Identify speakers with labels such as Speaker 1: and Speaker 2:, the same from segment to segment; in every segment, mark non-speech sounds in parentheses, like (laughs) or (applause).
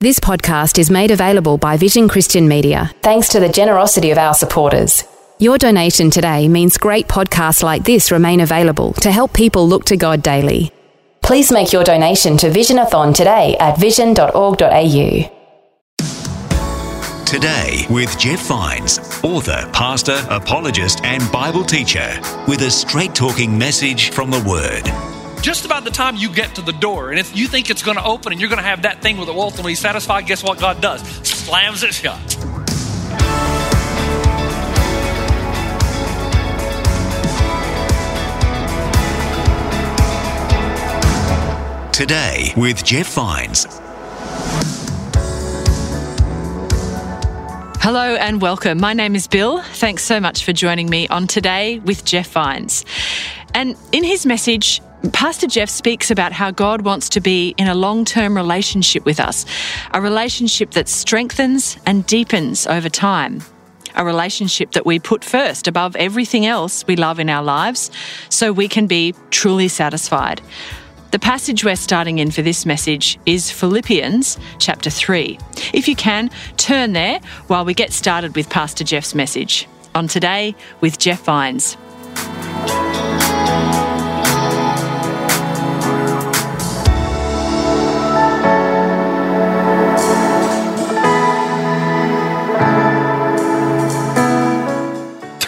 Speaker 1: This podcast is made available by Vision Christian Media thanks to the generosity of our supporters. Your donation today means great podcasts like this remain available to help people look to God daily. Please make your donation to Visionathon today at vision.org.au.
Speaker 2: Today with Jeff Vines, author, pastor, apologist, and Bible teacher, with a straight talking message from the Word
Speaker 3: just about the time you get to the door and if you think it's going to open and you're going to have that thing with it ultimately satisfied, guess what God does? Slams it shut.
Speaker 2: Today with Jeff Vines.
Speaker 4: Hello and welcome. My name is Bill. Thanks so much for joining me on Today with Jeff Vines. And in his message, Pastor Jeff speaks about how God wants to be in a long term relationship with us, a relationship that strengthens and deepens over time, a relationship that we put first above everything else we love in our lives so we can be truly satisfied. The passage we're starting in for this message is Philippians chapter 3. If you can, turn there while we get started with Pastor Jeff's message. On today with Jeff Vines.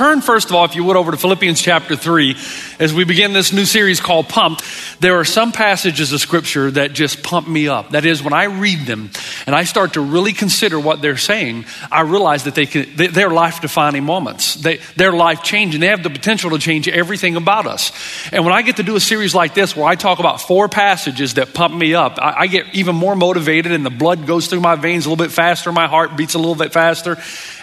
Speaker 3: Turn, first of all, if you would, over to Philippians chapter 3 as we begin this new series called Pumped. There are some passages of Scripture that just pump me up. That is, when I read them and I start to really consider what they're saying, I realize that they can, they're life defining moments. They, they're life changing. They have the potential to change everything about us. And when I get to do a series like this where I talk about four passages that pump me up, I, I get even more motivated and the blood goes through my veins a little bit faster, my heart beats a little bit faster.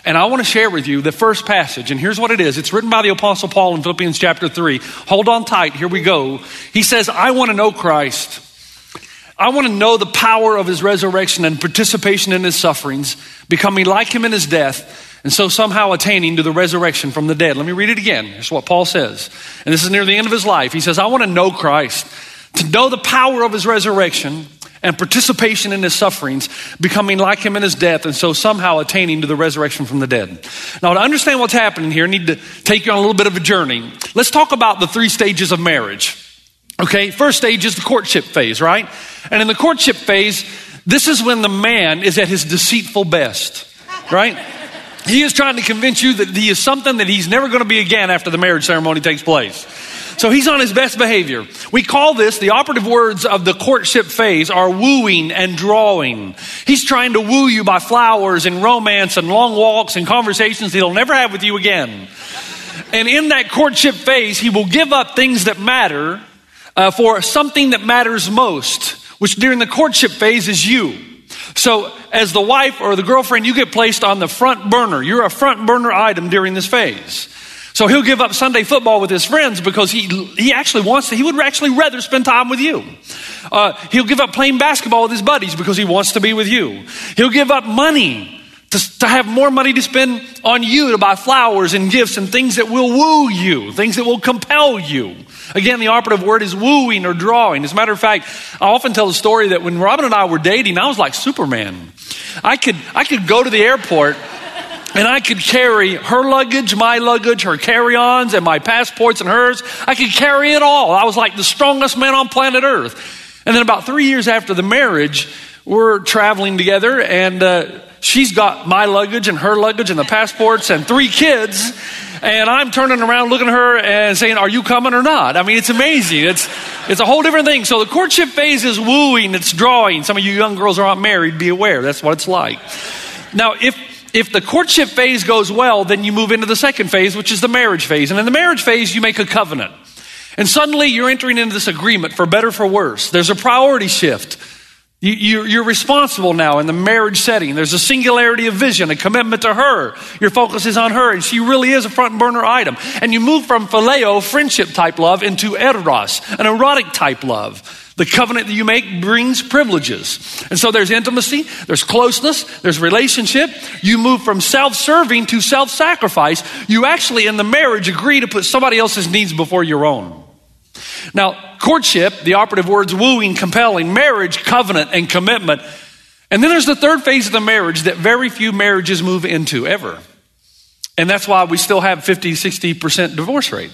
Speaker 3: And I want to share with you the first passage. And here's what it is it's written by the Apostle Paul in Philippians chapter 3. Hold on tight. Here we go. He says, I want to know Christ. I want to know the power of his resurrection and participation in his sufferings, becoming like him in his death, and so somehow attaining to the resurrection from the dead. Let me read it again. Here's what Paul says. And this is near the end of his life. He says, I want to know Christ, to know the power of his resurrection and participation in his sufferings, becoming like him in his death, and so somehow attaining to the resurrection from the dead. Now, to understand what's happening here, I need to take you on a little bit of a journey. Let's talk about the three stages of marriage. Okay, first stage is the courtship phase, right? And in the courtship phase, this is when the man is at his deceitful best, right? He is trying to convince you that he is something that he's never going to be again after the marriage ceremony takes place. So he's on his best behavior. We call this the operative words of the courtship phase are wooing and drawing. He's trying to woo you by flowers and romance and long walks and conversations he'll never have with you again. And in that courtship phase, he will give up things that matter uh, for something that matters most, which during the courtship phase is you. So, as the wife or the girlfriend, you get placed on the front burner. You're a front burner item during this phase. So he'll give up Sunday football with his friends because he, he actually wants to, he would actually rather spend time with you. Uh, he'll give up playing basketball with his buddies because he wants to be with you. He'll give up money to, to have more money to spend on you to buy flowers and gifts and things that will woo you, things that will compel you. Again, the operative word is wooing or drawing. As a matter of fact, I often tell the story that when Robin and I were dating, I was like Superman. I could, I could go to the airport and I could carry her luggage, my luggage, her carry ons, and my passports and hers. I could carry it all. I was like the strongest man on planet Earth. And then about three years after the marriage, we're traveling together, and uh, she's got my luggage and her luggage and the passports and three kids. And I'm turning around looking at her and saying, Are you coming or not? I mean, it's amazing. It's, it's a whole different thing. So the courtship phase is wooing, it's drawing. Some of you young girls are not married, be aware. That's what it's like. Now, if if the courtship phase goes well, then you move into the second phase, which is the marriage phase. And in the marriage phase, you make a covenant. And suddenly you're entering into this agreement for better for worse. There's a priority shift. You, are responsible now in the marriage setting. There's a singularity of vision, a commitment to her. Your focus is on her, and she really is a front burner item. And you move from phileo, friendship type love, into eros, an erotic type love. The covenant that you make brings privileges. And so there's intimacy, there's closeness, there's relationship. You move from self serving to self sacrifice. You actually, in the marriage, agree to put somebody else's needs before your own. Now, courtship, the operative words wooing, compelling, marriage, covenant, and commitment. And then there's the third phase of the marriage that very few marriages move into ever. And that's why we still have 50, 60% divorce rate,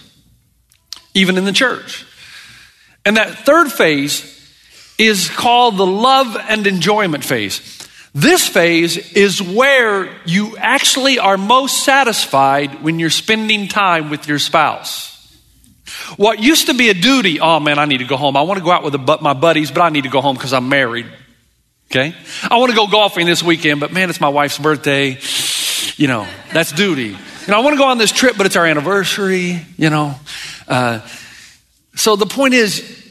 Speaker 3: even in the church. And that third phase is called the love and enjoyment phase. This phase is where you actually are most satisfied when you're spending time with your spouse. What used to be a duty, oh man, I need to go home. I want to go out with my buddies, but I need to go home because I'm married. Okay? I want to go golfing this weekend, but man, it's my wife's birthday. You know, that's duty. You know, I want to go on this trip, but it's our anniversary, you know. Uh, so the point is,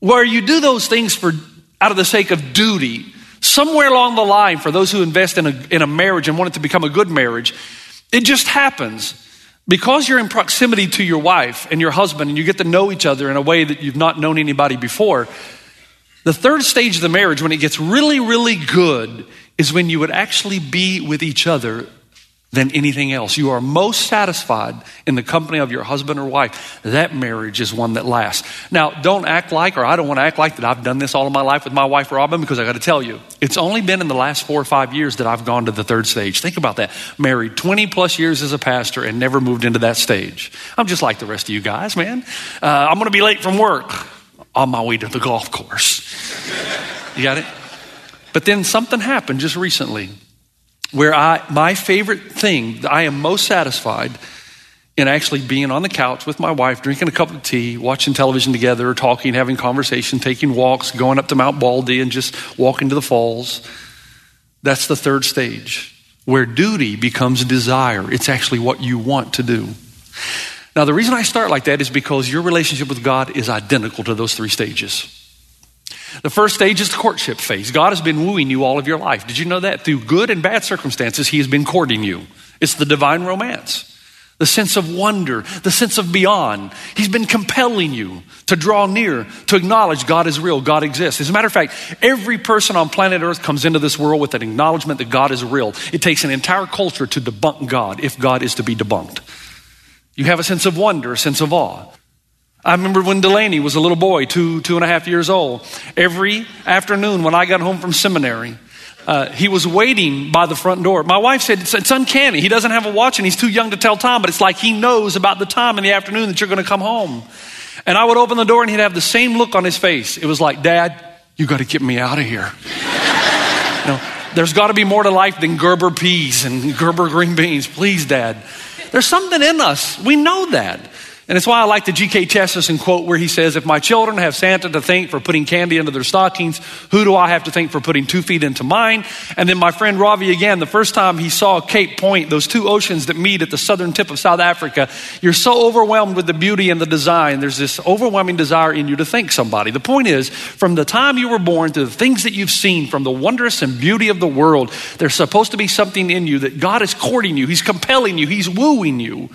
Speaker 3: where you do those things for out of the sake of duty, somewhere along the line, for those who invest in a, in a marriage and want it to become a good marriage, it just happens. Because you're in proximity to your wife and your husband and you get to know each other in a way that you've not known anybody before, the third stage of the marriage, when it gets really, really good, is when you would actually be with each other than anything else. You are most satisfied in the company of your husband or wife. That marriage is one that lasts. Now, don't act like, or I don't want to act like that I've done this all of my life with my wife Robin, because I got to tell you, it's only been in the last four or five years that I've gone to the third stage. Think about that. Married 20 plus years as a pastor and never moved into that stage. I'm just like the rest of you guys, man. Uh, I'm going to be late from work on my way to the golf course. You got it? But then something happened just recently where I, my favorite thing, I am most satisfied in actually being on the couch with my wife, drinking a cup of tea, watching television together, talking, having conversation, taking walks, going up to Mount Baldy and just walking to the falls. That's the third stage where duty becomes desire. It's actually what you want to do. Now, the reason I start like that is because your relationship with God is identical to those three stages. The first stage is the courtship phase. God has been wooing you all of your life. Did you know that? Through good and bad circumstances, He has been courting you. It's the divine romance. The sense of wonder, the sense of beyond. He's been compelling you to draw near, to acknowledge God is real, God exists. As a matter of fact, every person on planet Earth comes into this world with an acknowledgement that God is real. It takes an entire culture to debunk God if God is to be debunked. You have a sense of wonder, a sense of awe. I remember when Delaney was a little boy, two, two and a half years old. Every afternoon when I got home from seminary, uh, he was waiting by the front door. My wife said, it's, it's, uncanny. He doesn't have a watch and he's too young to tell time, but it's like he knows about the time in the afternoon that you're going to come home. And I would open the door and he'd have the same look on his face. It was like, Dad, you got to get me out of here. (laughs) you know, there's got to be more to life than Gerber peas and Gerber green beans. Please, Dad. There's something in us. We know that. And it's why I like the G.K. Chesterton quote where he says, If my children have Santa to thank for putting candy into their stockings, who do I have to thank for putting two feet into mine? And then my friend Ravi again, the first time he saw Cape Point, those two oceans that meet at the southern tip of South Africa, you're so overwhelmed with the beauty and the design. There's this overwhelming desire in you to thank somebody. The point is, from the time you were born to the things that you've seen, from the wondrous and beauty of the world, there's supposed to be something in you that God is courting you, He's compelling you, He's wooing you.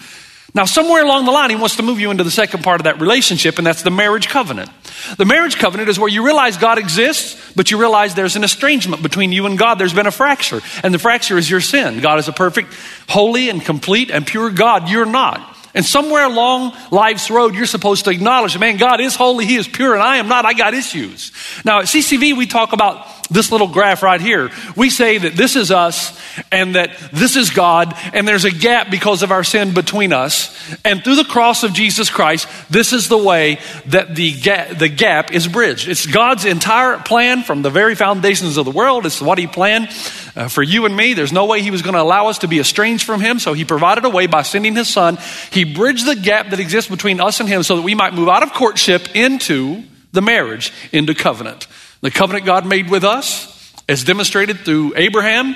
Speaker 3: Now, somewhere along the line, he wants to move you into the second part of that relationship, and that's the marriage covenant. The marriage covenant is where you realize God exists, but you realize there's an estrangement between you and God. There's been a fracture, and the fracture is your sin. God is a perfect, holy, and complete and pure God. You're not. And somewhere along life's road, you're supposed to acknowledge, man, God is holy, He is pure, and I am not. I got issues. Now, at CCV, we talk about this little graph right here. We say that this is us and that this is God, and there's a gap because of our sin between us. And through the cross of Jesus Christ, this is the way that the the gap is bridged. It's God's entire plan from the very foundations of the world. It's what He planned uh, for you and me. There's no way He was going to allow us to be estranged from Him, so He provided a way by sending His Son. He bridged the gap that exists between us and Him so that we might move out of courtship into the marriage, into covenant. The covenant God made with us, as demonstrated through Abraham,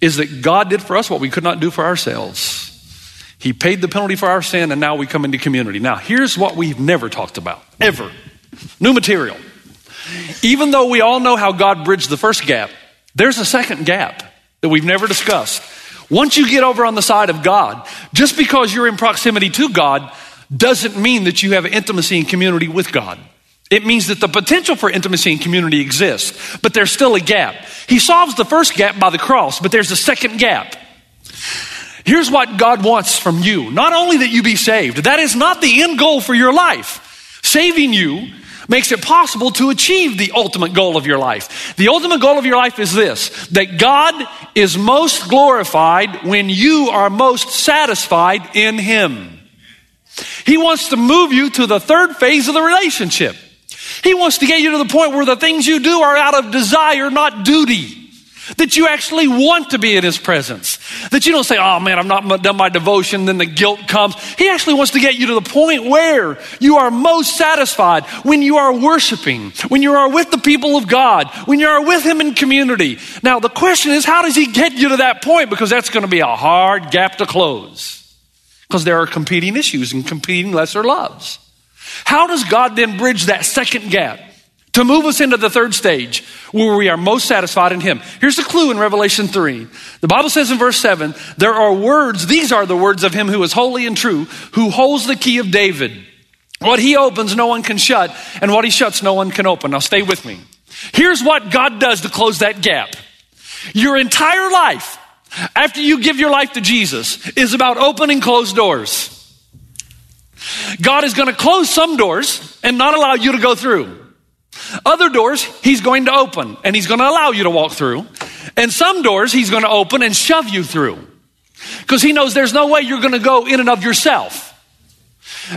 Speaker 3: is that God did for us what we could not do for ourselves. He paid the penalty for our sin, and now we come into community. Now, here's what we've never talked about, ever new material. Even though we all know how God bridged the first gap, there's a second gap that we've never discussed. Once you get over on the side of God, just because you're in proximity to God doesn't mean that you have intimacy and community with God. It means that the potential for intimacy and community exists, but there's still a gap. He solves the first gap by the cross, but there's a second gap. Here's what God wants from you. Not only that you be saved, that is not the end goal for your life. Saving you makes it possible to achieve the ultimate goal of your life. The ultimate goal of your life is this that God is most glorified when you are most satisfied in Him. He wants to move you to the third phase of the relationship. He wants to get you to the point where the things you do are out of desire, not duty. That you actually want to be in His presence. That you don't say, oh man, I've not done my devotion, then the guilt comes. He actually wants to get you to the point where you are most satisfied when you are worshiping, when you are with the people of God, when you are with Him in community. Now, the question is, how does He get you to that point? Because that's going to be a hard gap to close. Because there are competing issues and competing lesser loves. How does God then bridge that second gap to move us into the third stage where we are most satisfied in Him? Here's the clue in Revelation 3. The Bible says in verse 7 there are words, these are the words of Him who is holy and true, who holds the key of David. What He opens, no one can shut, and what He shuts, no one can open. Now stay with me. Here's what God does to close that gap. Your entire life, after you give your life to Jesus, is about opening closed doors. God is going to close some doors and not allow you to go through. Other doors, He's going to open and He's going to allow you to walk through. And some doors, He's going to open and shove you through. Because He knows there's no way you're going to go in and of yourself.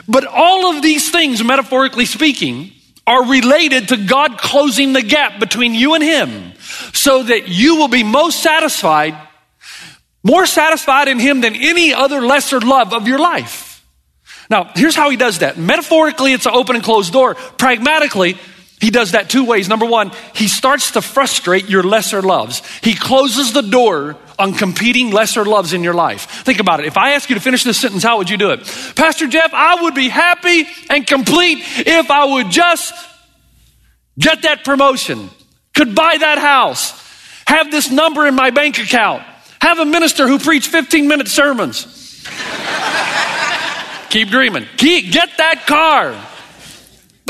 Speaker 3: But all of these things, metaphorically speaking, are related to God closing the gap between you and Him so that you will be most satisfied, more satisfied in Him than any other lesser love of your life. Now, here's how he does that. Metaphorically, it's an open and closed door. Pragmatically, he does that two ways. Number one, he starts to frustrate your lesser loves. He closes the door on competing lesser loves in your life. Think about it. If I ask you to finish this sentence, how would you do it? Pastor Jeff, I would be happy and complete if I would just get that promotion, could buy that house, have this number in my bank account, have a minister who preached 15 minute sermons. (laughs) Keep dreaming. Keep, get that car.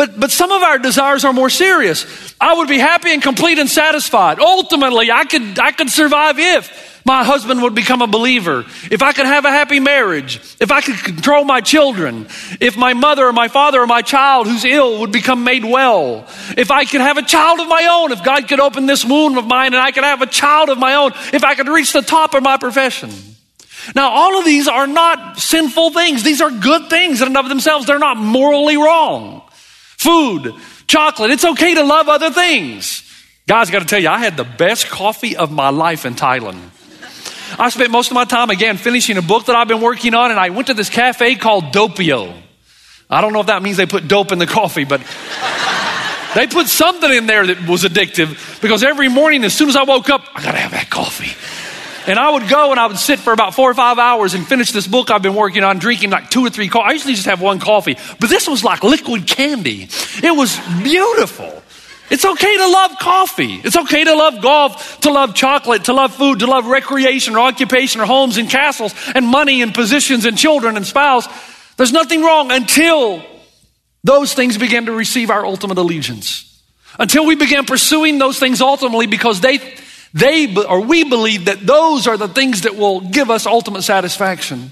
Speaker 3: But, but some of our desires are more serious. I would be happy and complete and satisfied. Ultimately, I could, I could survive if my husband would become a believer, if I could have a happy marriage, if I could control my children, if my mother or my father or my child who's ill would become made well, if I could have a child of my own, if God could open this wound of mine and I could have a child of my own, if I could reach the top of my profession. Now, all of these are not sinful things. These are good things in and of themselves. They're not morally wrong. Food, chocolate, it's okay to love other things. Guys, I got to tell you, I had the best coffee of my life in Thailand. I spent most of my time again finishing a book that I've been working on, and I went to this cafe called Doppio. I don't know if that means they put dope in the coffee, but (laughs) they put something in there that was addictive because every morning, as soon as I woke up, I got to have that coffee. And I would go and I would sit for about four or five hours and finish this book I've been working on, drinking like two or three coffee. I usually just have one coffee, but this was like liquid candy. It was beautiful. It's okay to love coffee. It's okay to love golf, to love chocolate, to love food, to love recreation or occupation or homes and castles and money and positions and children and spouse. There's nothing wrong until those things begin to receive our ultimate allegiance. Until we begin pursuing those things ultimately because they they or we believe that those are the things that will give us ultimate satisfaction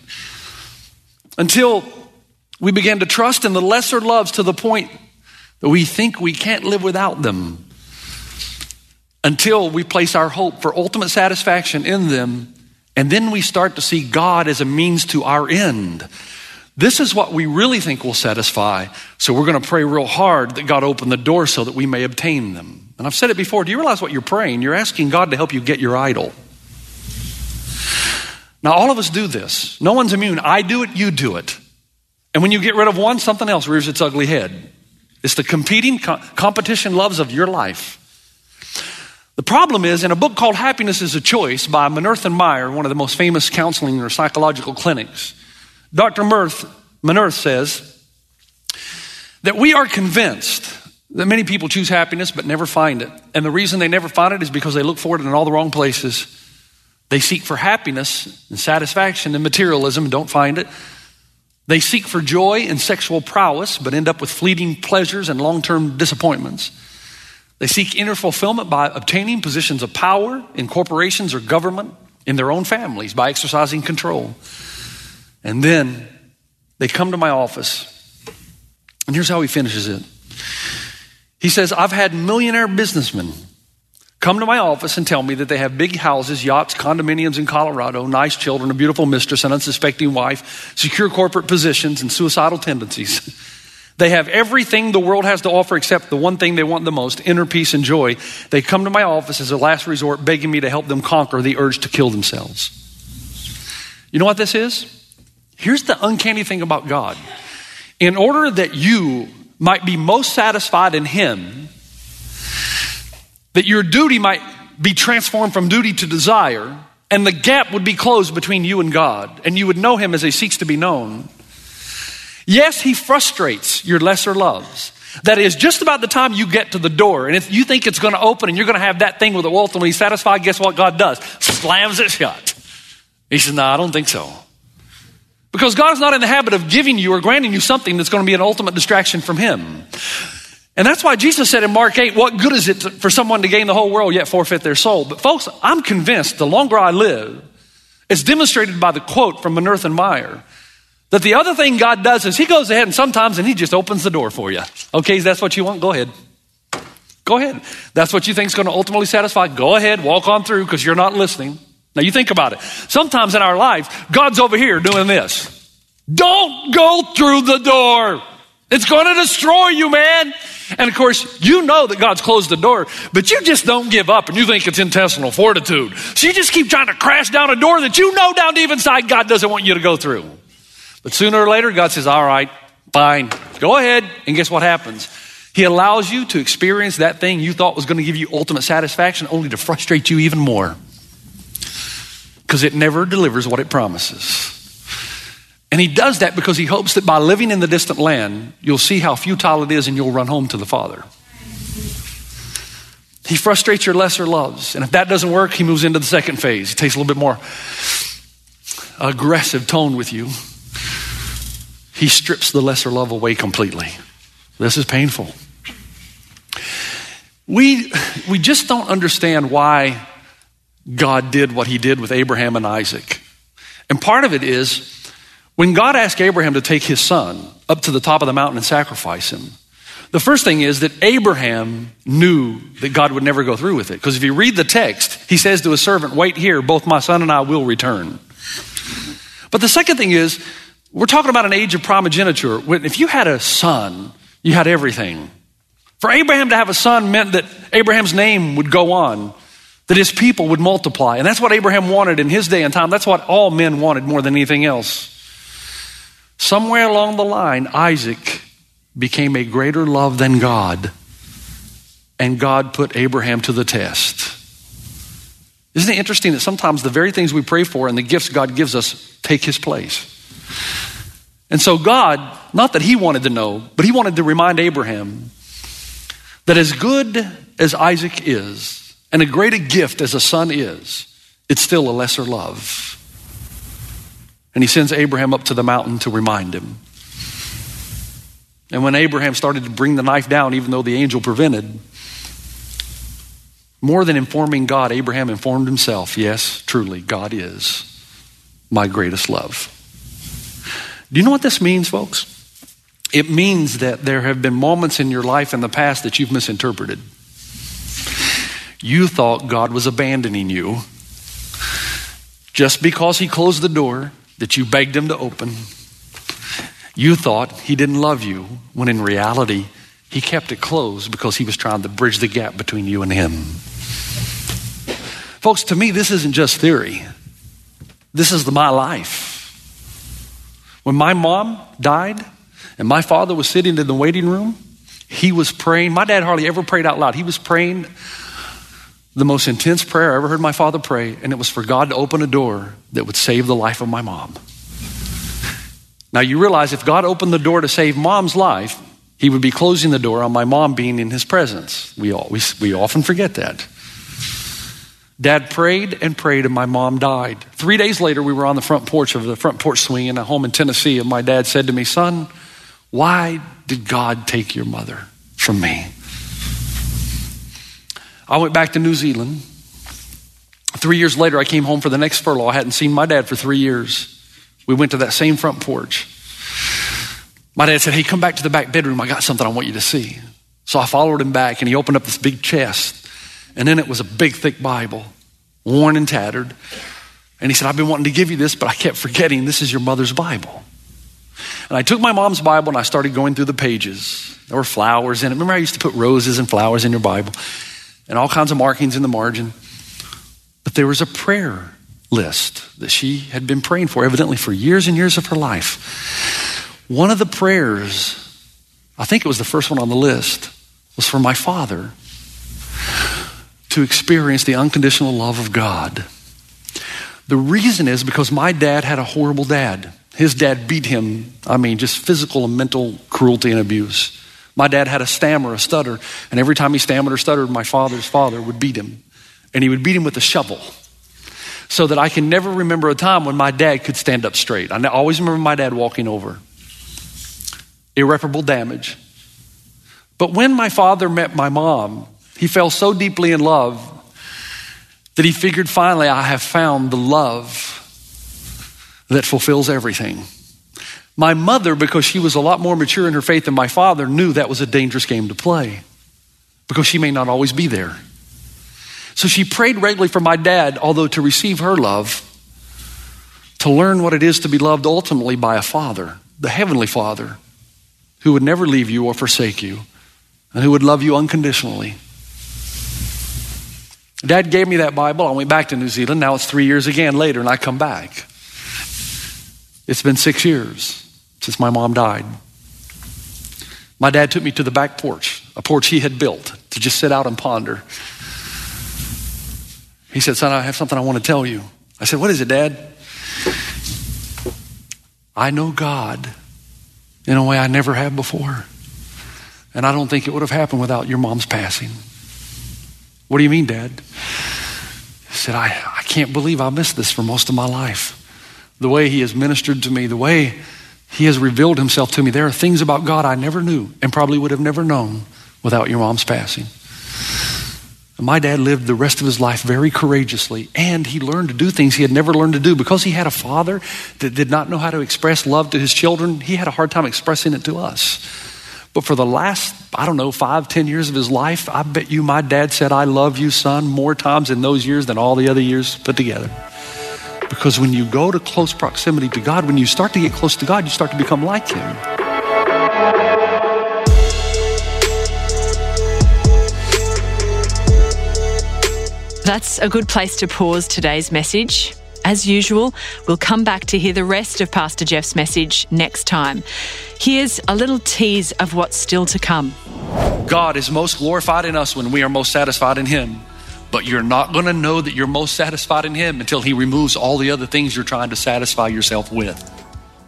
Speaker 3: until we begin to trust in the lesser loves to the point that we think we can't live without them. Until we place our hope for ultimate satisfaction in them, and then we start to see God as a means to our end. This is what we really think will satisfy. So we're going to pray real hard that God open the door so that we may obtain them. And I've said it before. Do you realize what you're praying? You're asking God to help you get your idol. Now, all of us do this. No one's immune. I do it, you do it. And when you get rid of one, something else rears its ugly head. It's the competing co- competition loves of your life. The problem is, in a book called Happiness is a Choice by Minirth Meier, one of the most famous counseling or psychological clinics, Dr. Mirth, Minirth says that we are convinced that many people choose happiness but never find it. And the reason they never find it is because they look for it in all the wrong places. They seek for happiness and satisfaction in materialism and don't find it. They seek for joy in sexual prowess but end up with fleeting pleasures and long term disappointments. They seek inner fulfillment by obtaining positions of power in corporations or government, in their own families, by exercising control. And then they come to my office, and here's how he finishes it. He says, I've had millionaire businessmen come to my office and tell me that they have big houses, yachts, condominiums in Colorado, nice children, a beautiful mistress, an unsuspecting wife, secure corporate positions, and suicidal tendencies. (laughs) They have everything the world has to offer except the one thing they want the most inner peace and joy. They come to my office as a last resort, begging me to help them conquer the urge to kill themselves. You know what this is? Here's the uncanny thing about God. In order that you might be most satisfied in Him, that your duty might be transformed from duty to desire, and the gap would be closed between you and God, and you would know Him as He seeks to be known. Yes, He frustrates your lesser loves. That is just about the time you get to the door, and if you think it's going to open and you're going to have that thing with it ultimately satisfied, guess what God does? Slams it shut. He says, No, I don't think so. Because God is not in the habit of giving you or granting you something that's going to be an ultimate distraction from Him. And that's why Jesus said in Mark 8, What good is it for someone to gain the whole world yet forfeit their soul? But folks, I'm convinced the longer I live, it's demonstrated by the quote from Minirth Meier that the other thing God does is He goes ahead and sometimes and He just opens the door for you. Okay, that's what you want? Go ahead. Go ahead. That's what you think is going to ultimately satisfy. Go ahead, walk on through because you're not listening. Now you think about it. Sometimes in our life, God's over here doing this. Don't go through the door. It's going to destroy you, man. And of course, you know that God's closed the door, but you just don't give up and you think it's intestinal fortitude. So you just keep trying to crash down a door that you know down deep inside God doesn't want you to go through. But sooner or later, God says, All right, fine, go ahead. And guess what happens? He allows you to experience that thing you thought was going to give you ultimate satisfaction only to frustrate you even more because it never delivers what it promises. And he does that because he hopes that by living in the distant land, you'll see how futile it is and you'll run home to the Father. He frustrates your lesser loves. And if that doesn't work, he moves into the second phase. He takes a little bit more aggressive tone with you. He strips the lesser love away completely. This is painful. We, we just don't understand why God did what he did with Abraham and Isaac. And part of it is when God asked Abraham to take his son up to the top of the mountain and sacrifice him, the first thing is that Abraham knew that God would never go through with it. Because if you read the text, he says to his servant, Wait here, both my son and I will return. But the second thing is, we're talking about an age of primogeniture. If you had a son, you had everything. For Abraham to have a son meant that Abraham's name would go on that his people would multiply. And that's what Abraham wanted in his day and time. That's what all men wanted more than anything else. Somewhere along the line, Isaac became a greater love than God, and God put Abraham to the test. Isn't it interesting that sometimes the very things we pray for and the gifts God gives us take his place? And so, God, not that he wanted to know, but he wanted to remind Abraham that as good as Isaac is, and a great a gift as a son is, it's still a lesser love. And he sends Abraham up to the mountain to remind him. And when Abraham started to bring the knife down, even though the angel prevented, more than informing God, Abraham informed himself yes, truly, God is my greatest love. Do you know what this means, folks? It means that there have been moments in your life in the past that you've misinterpreted. You thought God was abandoning you just because He closed the door that you begged Him to open. You thought He didn't love you, when in reality, He kept it closed because He was trying to bridge the gap between you and Him. Folks, to me, this isn't just theory, this is my life. When my mom died and my father was sitting in the waiting room, he was praying. My dad hardly ever prayed out loud. He was praying the most intense prayer I ever heard my father pray, and it was for God to open a door that would save the life of my mom. Now, you realize if God opened the door to save mom's life, he would be closing the door on my mom being in his presence. We, we often forget that. Dad prayed and prayed, and my mom died. Three days later, we were on the front porch of the front porch swing in a home in Tennessee, and my dad said to me, Son, why did God take your mother from me? I went back to New Zealand. Three years later, I came home for the next furlough. I hadn't seen my dad for three years. We went to that same front porch. My dad said, Hey, come back to the back bedroom. I got something I want you to see. So I followed him back, and he opened up this big chest. And then it was a big, thick Bible, worn and tattered. And he said, I've been wanting to give you this, but I kept forgetting this is your mother's Bible. And I took my mom's Bible and I started going through the pages. There were flowers in it. Remember, I used to put roses and flowers in your Bible and all kinds of markings in the margin. But there was a prayer list that she had been praying for, evidently for years and years of her life. One of the prayers, I think it was the first one on the list, was for my father to experience the unconditional love of God. The reason is because my dad had a horrible dad. His dad beat him, I mean, just physical and mental cruelty and abuse. My dad had a stammer, a stutter, and every time he stammered or stuttered, my father's father would beat him. And he would beat him with a shovel. So that I can never remember a time when my dad could stand up straight. I always remember my dad walking over. Irreparable damage. But when my father met my mom, he fell so deeply in love that he figured finally, I have found the love that fulfills everything. My mother, because she was a lot more mature in her faith than my father, knew that was a dangerous game to play because she may not always be there. So she prayed regularly for my dad, although to receive her love, to learn what it is to be loved ultimately by a father, the heavenly father, who would never leave you or forsake you, and who would love you unconditionally. Dad gave me that Bible. I went back to New Zealand. Now it's three years again later, and I come back. It's been six years since my mom died. My dad took me to the back porch, a porch he had built to just sit out and ponder. He said, Son, I have something I want to tell you. I said, What is it, Dad? I know God in a way I never have before. And I don't think it would have happened without your mom's passing. What do you mean, Dad? He said, I, I can't believe I missed this for most of my life. The way he has ministered to me, the way he has revealed himself to me. There are things about God I never knew and probably would have never known without your mom's passing. My dad lived the rest of his life very courageously, and he learned to do things he had never learned to do. Because he had a father that did not know how to express love to his children, he had a hard time expressing it to us. But for the last, I don't know, five, ten years of his life, I bet you my dad said, I love you, son, more times in those years than all the other years put together. Because when you go to close proximity to God, when you start to get close to God, you start to become like Him.
Speaker 4: That's a good place to pause today's message. As usual, we'll come back to hear the rest of Pastor Jeff's message next time. Here's a little tease of what's still to come.
Speaker 3: God is most glorified in us when we are most satisfied in Him. But you're not going to know that you're most satisfied in Him until He removes all the other things you're trying to satisfy yourself with.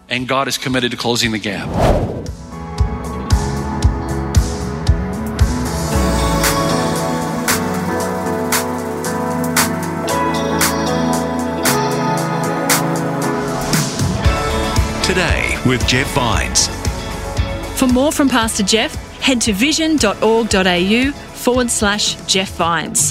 Speaker 3: And God is committed to closing the gap.
Speaker 2: Today with Jeff Vines.
Speaker 4: For more from Pastor Jeff, head to vision.org.au forward slash Jeff Vines.